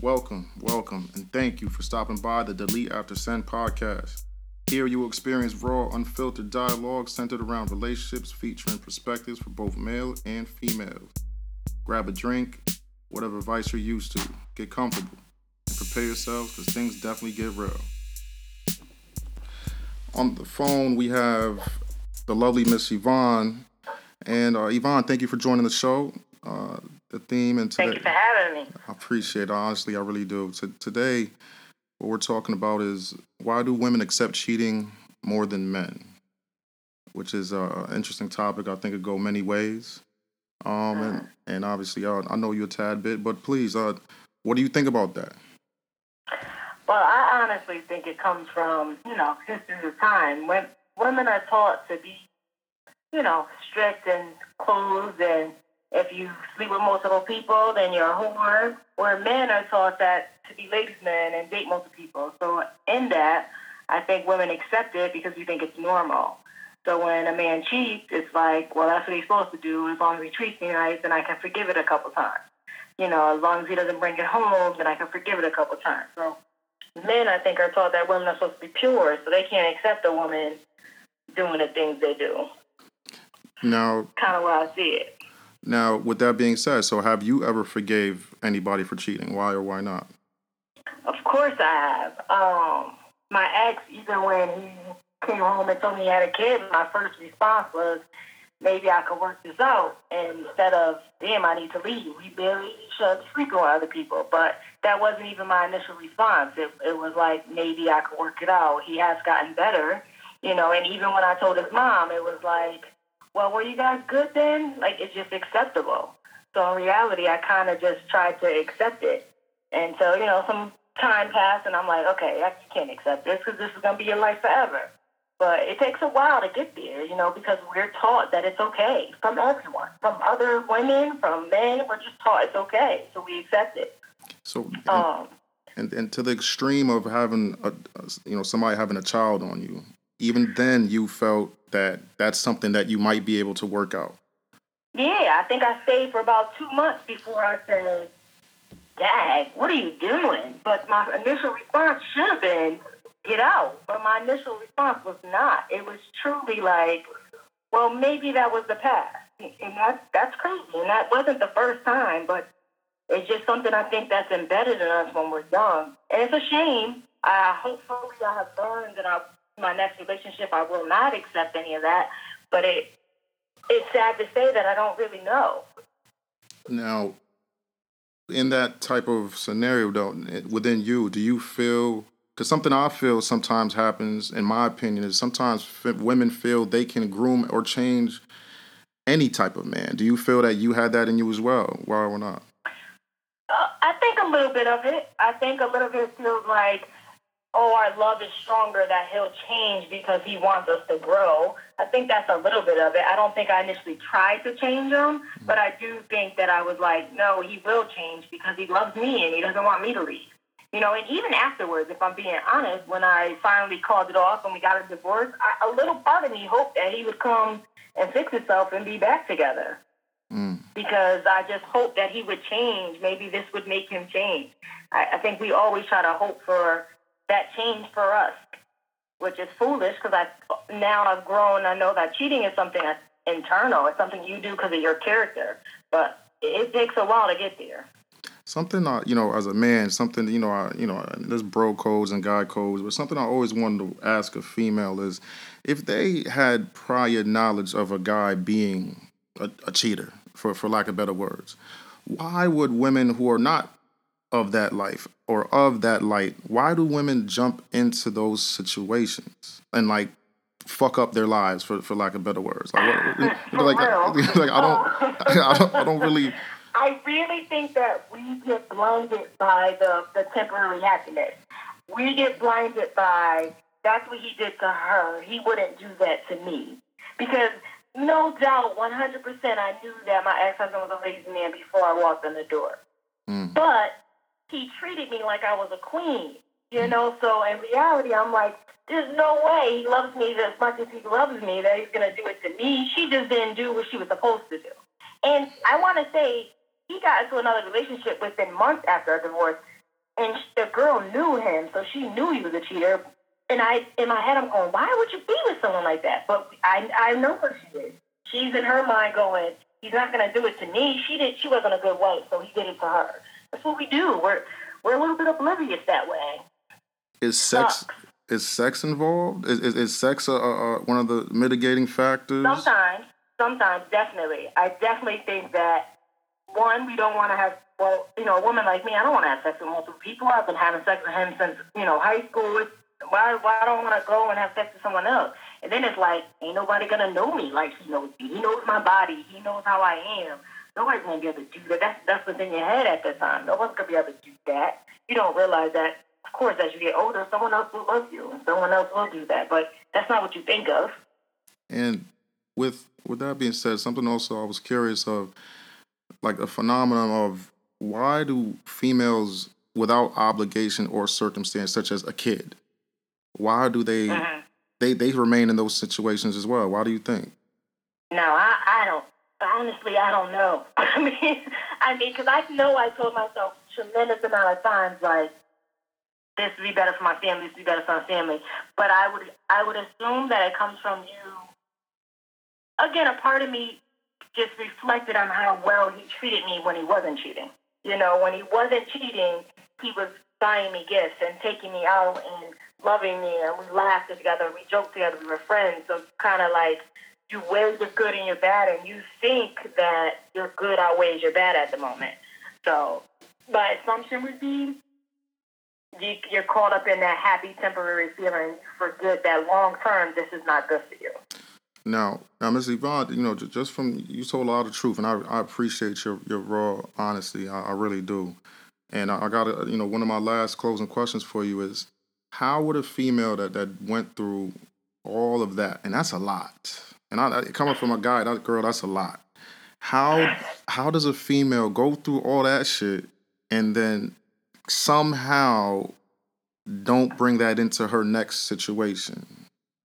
Welcome, welcome, and thank you for stopping by the Delete After Send podcast. Here you will experience raw, unfiltered dialogue centered around relationships featuring perspectives for both male and females. Grab a drink, whatever vice you're used to, get comfortable, and prepare yourselves because things definitely get real. On the phone, we have the lovely Miss Yvonne. And uh, Yvonne, thank you for joining the show. Uh, the theme and today, thank you for having me. I appreciate it. Honestly, I really do. So today, what we're talking about is why do women accept cheating more than men? Which is uh, an interesting topic. I think it go many ways. Um, mm. and, and obviously, uh, I know you a tad bit, but please, uh, what do you think about that? Well, I honestly think it comes from, you know, history of time. When women are taught to be, you know, strict and closed and if you sleep with multiple people, then you're a whore. Where men are taught that to be ladies' men and date multiple people. So in that, I think women accept it because we think it's normal. So when a man cheats, it's like, well, that's what he's supposed to do. As long as he treats me nice, then I can forgive it a couple times. You know, as long as he doesn't bring it home, then I can forgive it a couple times. So men, I think, are taught that women are supposed to be pure, so they can't accept a woman doing the things they do. Now, kind of where I see it. Now, with that being said, so have you ever forgave anybody for cheating? Why or why not? Of course I have. Um, my ex, even when he came home and told me he had a kid, my first response was, maybe I could work this out. And instead of, damn, I need to leave, we barely shut sleep on other people. But that wasn't even my initial response. It, it was like, maybe I could work it out. He has gotten better, you know, and even when I told his mom, it was like, well, were you guys good then? Like, it's just acceptable. So in reality, I kind of just tried to accept it. And so, you know, some time passed, and I'm like, okay, I can't accept this because this is going to be your life forever. But it takes a while to get there, you know, because we're taught that it's okay from everyone, from other women, from men. We're just taught it's okay, so we accept it. So, and, um, and, and to the extreme of having a, you know, somebody having a child on you, even then you felt that that's something that you might be able to work out. Yeah, I think I stayed for about two months before I said, Dad, what are you doing? But my initial response should have been, get out. But my initial response was not. It was truly like, well, maybe that was the past. And that's, that's crazy. And that wasn't the first time, but it's just something I think that's embedded in us when we're young. And it's a shame. I hopefully I have learned and I my next relationship, I will not accept any of that. But it it's sad to say that I don't really know. Now, in that type of scenario, though, within you, do you feel? Because something I feel sometimes happens, in my opinion, is sometimes women feel they can groom or change any type of man. Do you feel that you had that in you as well? Why or not? Uh, I think a little bit of it. I think a little bit feels like oh, our love is stronger, that he'll change because he wants us to grow. I think that's a little bit of it. I don't think I initially tried to change him, but I do think that I was like, no, he will change because he loves me and he doesn't want me to leave. You know, and even afterwards, if I'm being honest, when I finally called it off and we got a divorce, I, a little part of me hoped that he would come and fix himself and be back together. Mm. Because I just hoped that he would change. Maybe this would make him change. I, I think we always try to hope for that change for us, which is foolish because I now I've grown. I know that cheating is something that's internal. It's something you do because of your character, but it takes a while to get there. Something, uh, you know, as a man, something, you know, I, you know, there's bro codes and guy codes, but something I always wanted to ask a female is if they had prior knowledge of a guy being a, a cheater, for for lack of better words, why would women who are not of that life or of that light, why do women jump into those situations and like fuck up their lives for for lack of better words? Like, what, like, like I don't, I don't, I don't really. I really think that we get blinded by the the temporary happiness. We get blinded by that's what he did to her. He wouldn't do that to me because no doubt, 100%, I knew that my ex husband was a lazy man before I walked in the door. Mm. But he treated me like I was a queen, you know. So in reality, I'm like, there's no way he loves me as much as he loves me that he's gonna do it to me. She just didn't do what she was supposed to do. And I want to say he got into another relationship within months after our divorce. and the girl knew him, so she knew he was a cheater. And I, in my head, I'm going, why would you be with someone like that? But I, I know what she did. She's in her mind going, he's not going to do it to me. She did. She wasn't a good wife, so he did it to her. That's what we do. We're we're a little bit oblivious that way. Is sex Sucks. is sex involved? Is is, is sex a, a, one of the mitigating factors? Sometimes, sometimes, definitely. I definitely think that one, we don't want to have. Well, you know, a woman like me, I don't want to have sex with multiple people. I've been having sex with him since you know high school. Why why don't I want to go and have sex with someone else? And then it's like, ain't nobody gonna know me like he knows me. He knows my body. He knows how I am. Nobody's gonna be able to do that. That's that's what's in your head at that time. No one's gonna be able to do that. You don't realize that. Of course, as you get older, someone else will love you, and someone else will do that. But that's not what you think of. And with with that being said, something also I was curious of, like a phenomenon of why do females without obligation or circumstance, such as a kid, why do they mm-hmm. they they remain in those situations as well? Why do you think? No, I, I don't. Honestly, I don't know. I mean, I mean, because I know I told myself tremendous amount of times like this would be better for my family, this would be better for my family. But I would I would assume that it comes from you. Again, a part of me just reflected on how well he treated me when he wasn't cheating. You know, when he wasn't cheating, he was buying me gifts and taking me out and loving me, and we laughed together, we joked together, we were friends. So kind of like you weigh your good and your bad, and you think that your good outweighs your bad at the moment. So my assumption would be you, you're caught up in that happy temporary feeling. You forget that long term, this is not good for you. Now, now, Ms. Yvonne, you know, just from you told a lot of truth, and I, I appreciate your your raw honesty. I, I really do. And I, I got you know, one of my last closing questions for you is, how would a female that that went through all of that, and that's a lot, and I, coming from a guy, that girl, that's a lot. How how does a female go through all that shit and then somehow don't bring that into her next situation?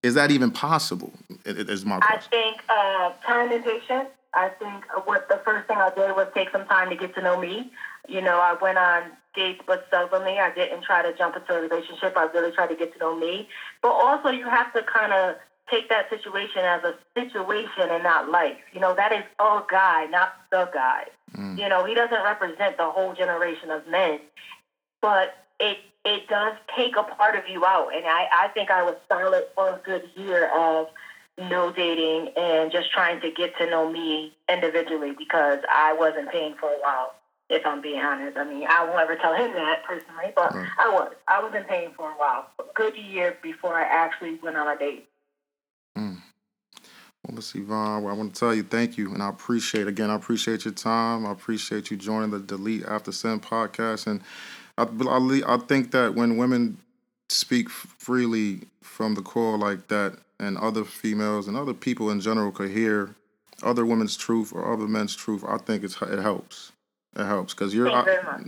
Is that even possible? Is my question. I think uh, time and patience. I think what the first thing I did was take some time to get to know me. You know, I went on dates, but seldomly. I didn't try to jump into a relationship. I really tried to get to know me. But also, you have to kind of take that situation as a situation and not life. You know, that is a guy, not the guy. Mm. You know, he doesn't represent the whole generation of men, but it it does take a part of you out. And I, I think I was silent for a good year of no dating and just trying to get to know me individually because I wasn't paying for a while. If I'm being honest, I mean, I won't ever tell him that personally, but right. I was. I was in pain for a while, a good year before I actually went on a date. Mm. Well, Miss Yvonne, well, I want to tell you thank you, and I appreciate again. I appreciate your time. I appreciate you joining the Delete After Send podcast, and I, I, I think that when women speak freely from the core like that, and other females and other people in general could hear other women's truth or other men's truth, I think it's it helps. It helps because you're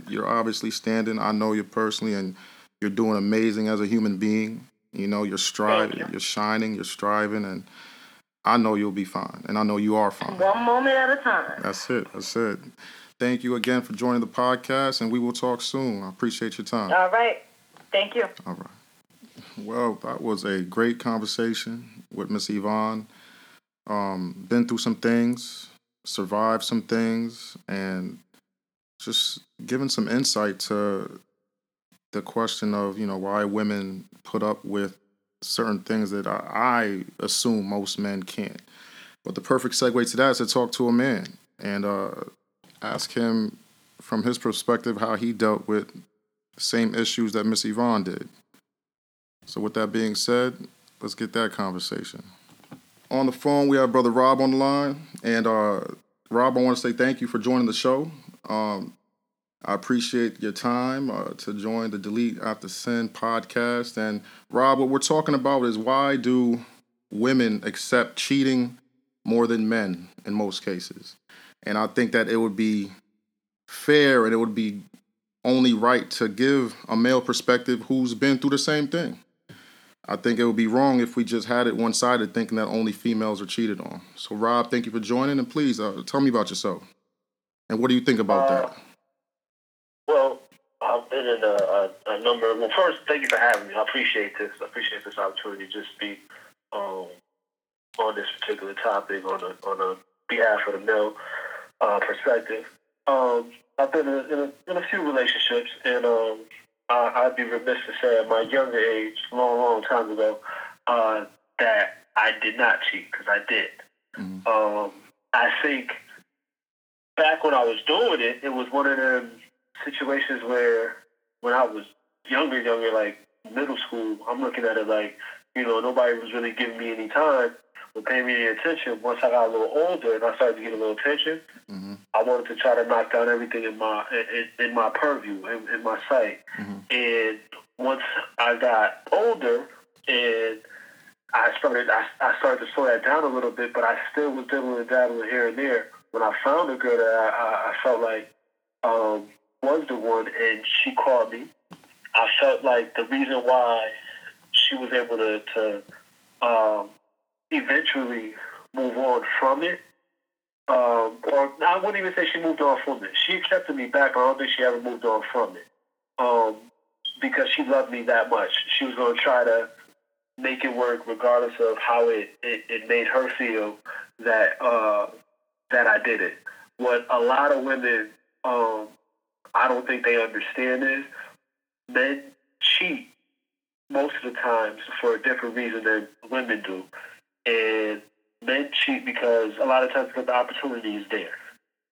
you're obviously standing. I know you personally, and you're doing amazing as a human being. You know, you're striving, you. you're shining, you're striving, and I know you'll be fine, and I know you are fine. One moment at a time. That's it. That's it. Thank you again for joining the podcast, and we will talk soon. I appreciate your time. All right. Thank you. All right. Well, that was a great conversation with Miss Yvonne. Um, been through some things, survived some things, and just giving some insight to the question of you know why women put up with certain things that I, assume most men can't. But the perfect segue to that is to talk to a man and uh, ask him from his perspective how he dealt with the same issues that Miss Yvonne did. So, with that being said, let's get that conversation. On the phone, we have Brother Rob on the line. And uh, Rob, I want to say thank you for joining the show. Um, I appreciate your time uh, to join the Delete After Send podcast. And Rob, what we're talking about is why do women accept cheating more than men in most cases? And I think that it would be fair and it would be only right to give a male perspective who's been through the same thing. I think it would be wrong if we just had it one sided thinking that only females are cheated on. So, Rob, thank you for joining. And please uh, tell me about yourself. And what do you think about that? I've been in a, a, a, number. Of, well, first, thank you for having me. I appreciate this. I appreciate this opportunity to just speak um, on this particular topic on a on a behalf of the male uh, perspective. Um, I've been in a, in a, in a few relationships, and um, I, would be remiss to say at my younger age, long, long time ago, uh, that I did not cheat because I did. Mm-hmm. Um, I think back when I was doing it, it was one of them situations where when I was younger, younger, like middle school, I'm looking at it like, you know, nobody was really giving me any time or paying me any attention. Once I got a little older and I started to get a little attention, mm-hmm. I wanted to try to knock down everything in my in, in my purview, in, in my sight. Mm-hmm. And once I got older and I started I, I started to slow that down a little bit, but I still was dibbling and dabbling here and there. When I found a girl that I, I, I felt like um, was the one, and she called me, I felt like the reason why she was able to, to um, eventually move on from it, um, or I wouldn't even say she moved on from it. She accepted me back, but I don't think she ever moved on from it. Um, because she loved me that much. She was going to try to make it work regardless of how it, it, it made her feel that uh, that I did it. What a lot of women um, I don't think they understand is men cheat most of the times for a different reason than women do. And men cheat because a lot of times because the opportunity is there.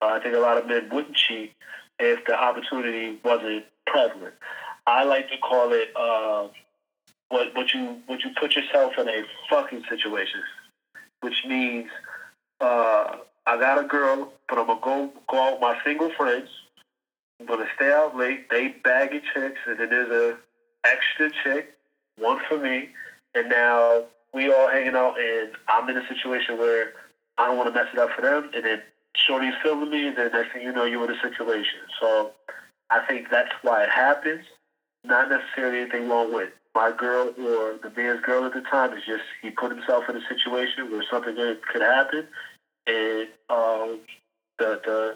Uh, I think a lot of men wouldn't cheat if the opportunity wasn't prevalent. I like to call it uh, what what you what you put yourself in a fucking situation, which means uh, I got a girl, but I'm gonna go go out with my single friends. I'm gonna stay out late. They baggy chicks, and then there's a extra check, one for me, and now we all hanging out, and I'm in a situation where I don't want to mess it up for them, and then Shorty's filming me, and then next thing you know, you're in a situation. So I think that's why it happens. Not necessarily anything wrong with my girl or the man's girl at the time. It's just he put himself in a situation where something good could happen, and um, the the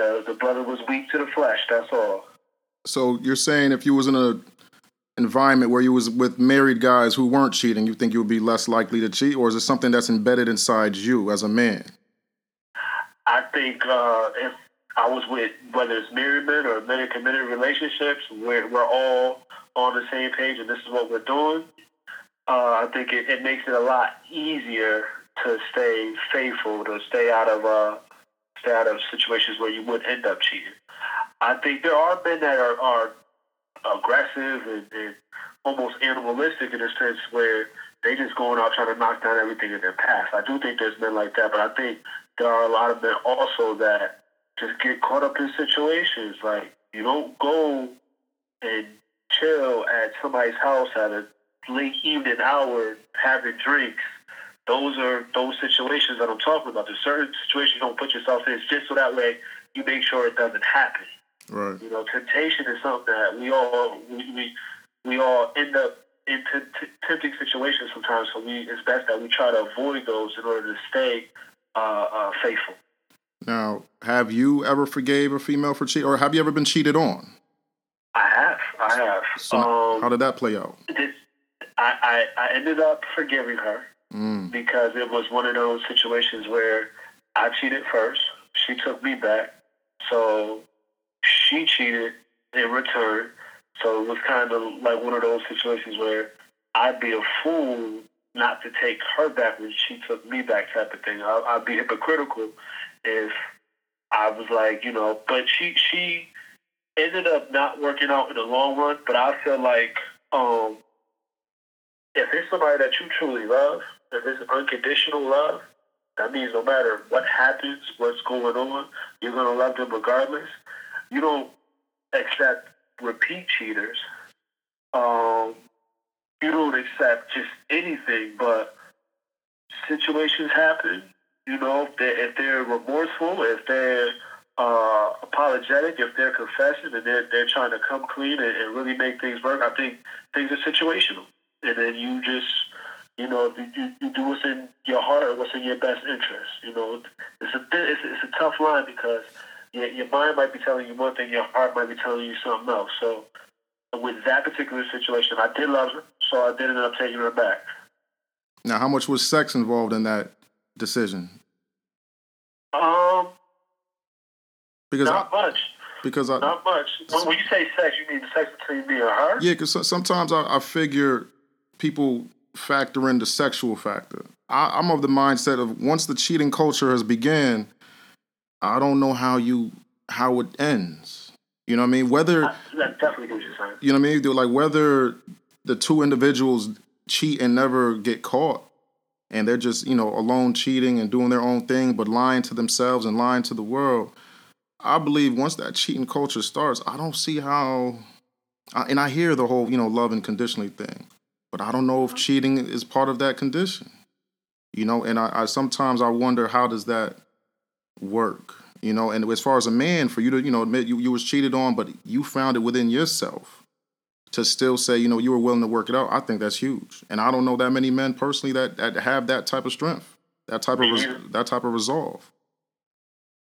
the the brother was weak to the flesh. That's all. So you're saying if you was in a environment where you was with married guys who weren't cheating, you think you would be less likely to cheat, or is it something that's embedded inside you as a man? I think uh, if I was with whether it's married men or men in committed relationships, we're we're all on the same page, and this is what we're doing. Uh, I think it, it makes it a lot easier to stay faithful, to stay out of uh, out of situations where you would end up cheating. I think there are men that are, are aggressive and, and almost animalistic in a sense where they just going out trying to knock down everything in their path. I do think there's men like that, but I think there are a lot of men also that just get caught up in situations. Like you don't go and chill at somebody's house at a late evening hour having drinks those are those situations that I'm talking about. There's certain situations you don't put yourself in just so that way you make sure it doesn't happen. Right. You know, temptation is something that we all we we, we all end up in t- t- tempting situations sometimes. So we it's best that we try to avoid those in order to stay uh, uh, faithful. Now, have you ever forgave a female for cheating, or have you ever been cheated on? I have. I have. So um, how did that play out? This, I, I, I ended up forgiving her mm. because it was one of those situations where I cheated first. She took me back. So she cheated in return. So it was kind of like one of those situations where I'd be a fool not to take her back when she took me back type of thing. I, would be hypocritical if I was like, you know, but she she ended up not working out in the long run. But I feel like um, if it's somebody that you truly love, if it's unconditional love, that means no matter what happens, what's going on, you're to love them regardless. You don't accept repeat cheaters. Um, you don't accept just anything, but situations happen. You know, if they're, if they're remorseful, if they're uh, apologetic, if they're confessing and they're, they're trying to come clean and, and really make things work, I think things are situational. And then you just you know, you, you do what's in your heart, or what's in your best interest. You know, it's a it's, it's a tough line because your, your mind might be telling you one thing, your heart might be telling you something else. So with that particular situation, I did love her, so I did end up taking her back. Now, how much was sex involved in that decision? Um, because not I, much. Because I, not much. When, when you say sex, you mean sex between me and her? Yeah, because sometimes I, I figure people factor in the sexual factor. I, am of the mindset of once the cheating culture has began, I don't know how you how it ends. You know what I mean? Whether I, definitely what you're saying. You know what I mean? Like whether the two individuals cheat and never get caught, and they're just you know alone cheating and doing their own thing, but lying to themselves and lying to the world. I believe once that cheating culture starts, I don't see how. And I hear the whole you know love and unconditionally thing, but I don't know if cheating is part of that condition. You know, and I, I sometimes I wonder how does that work? You know and as far as a man for you to you know admit you, you was cheated on but you found it within yourself to still say you know you were willing to work it out i think that's huge. And i don't know that many men personally that, that have that type of strength that type me of res- that type of resolve.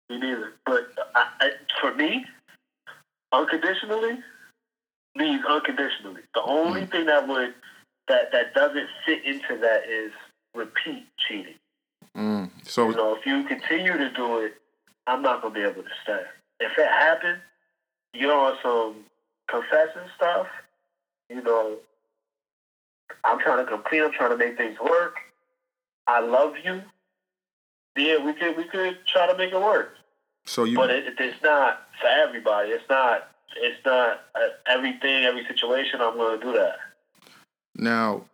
Me neither. But I, I, for me unconditionally means unconditionally. The only mm. thing that would that that doesn't fit into that is repeat cheating mm. so you know if you continue to do it I'm not gonna be able to stay. If it happened, you're on some confessing stuff. You know, I'm trying to complete. I'm trying to make things work. I love you. Yeah, we could we could try to make it work. So you, but it, it's not for everybody. It's not. It's not uh, everything, every situation. I'm going to do that. Now,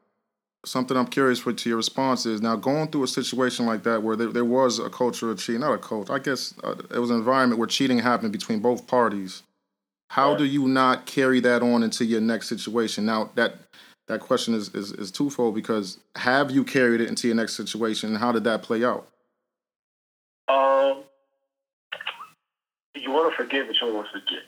something I'm curious for to your response is now going through a situation like that where there, there was a culture of cheating, not a culture, I guess uh, it was an environment where cheating happened between both parties. How do you not carry that on into your next situation? Now that that question is, is, is twofold because have you carried it into your next situation and how did that play out? Um, you want to forgive, but you don't want to forget.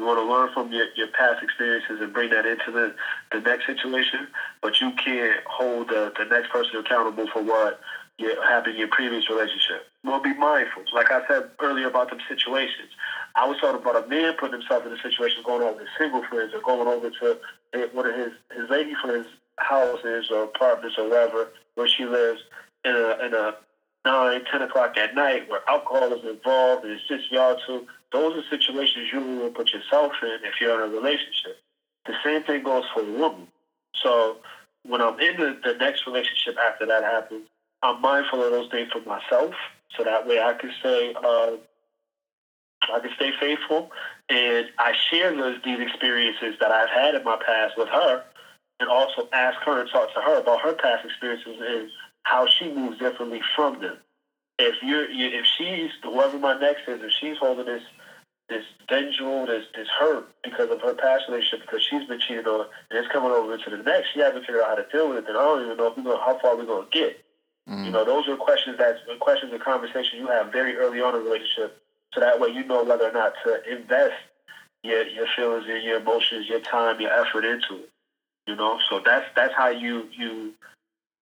You want to learn from your, your past experiences and bring that into the, the next situation, but you can't hold the, the next person accountable for what you, happened in your previous relationship. Well, be mindful. Like I said earlier about them situations, I was talking about a man putting himself in a situation going over with single friends or going over to eh, one of his, his lady friends' houses or apartments or wherever where she lives in a, in a nine, ten o'clock at night where alcohol is involved and it's just y'all two. Those are situations you will put yourself in if you're in a relationship. The same thing goes for a woman. So when I'm in the, the next relationship after that happens, I'm mindful of those things for myself, so that way I can stay uh, I can stay faithful, and I share those these experiences that I've had in my past with her, and also ask her and talk to her about her past experiences and how she moves differently from them. If you're if she's whoever my next is, if she's holding this this vengeful, this this hurt because of her past relationship, because she's been cheated on, and it's coming over to the next. She hasn't figured out how to deal with it. and I don't even know if we going how far we're going to get. Mm-hmm. You know, those are questions that questions and conversation you have very early on in a relationship, so that way you know whether or not to invest your your feelings and your emotions, your time, your effort into it. You know, so that's that's how you you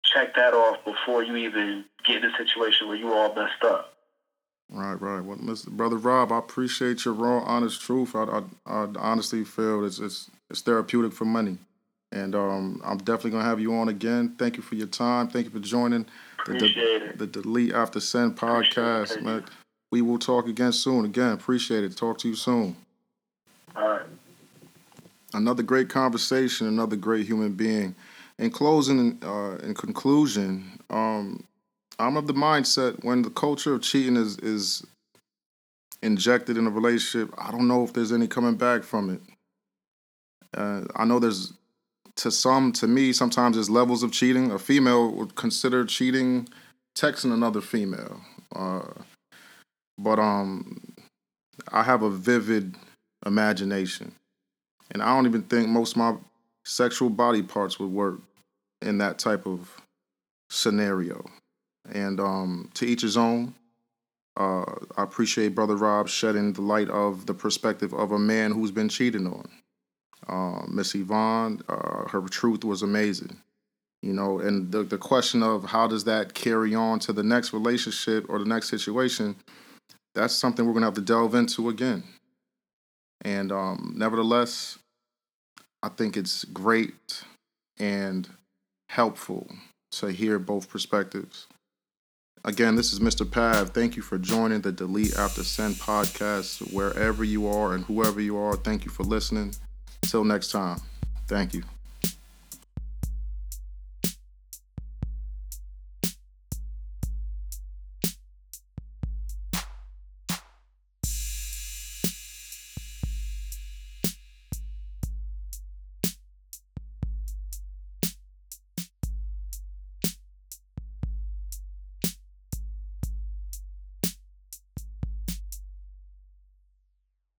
check that off before you even get in a situation where you all messed up. Right, right. Well, Mr. Brother Rob, I appreciate your raw, honest truth. I, I, I honestly feel it's, it's it's therapeutic for money, and um, I'm definitely gonna have you on again. Thank you for your time. Thank you for joining the, the, the Delete After Send podcast, man. We will talk again soon. Again, appreciate it. Talk to you soon. All right. Another great conversation. Another great human being. In closing, uh, in conclusion, um, I'm of the mindset when the culture of cheating is is injected in a relationship, I don't know if there's any coming back from it. Uh, I know there's to some, to me, sometimes there's levels of cheating. A female would consider cheating texting another female, uh, but um, I have a vivid imagination, and I don't even think most of my sexual body parts would work in that type of scenario. And um, to each his own. Uh, I appreciate Brother Rob shedding the light of the perspective of a man who's been cheated on. Uh, Miss Yvonne, uh, her truth was amazing. You know, and the, the question of how does that carry on to the next relationship or the next situation, that's something we're gonna have to delve into again. And um, nevertheless, I think it's great and helpful to hear both perspectives. Again, this is Mr. Pav. Thank you for joining the Delete After Send podcast. Wherever you are and whoever you are, thank you for listening. Until next time, thank you.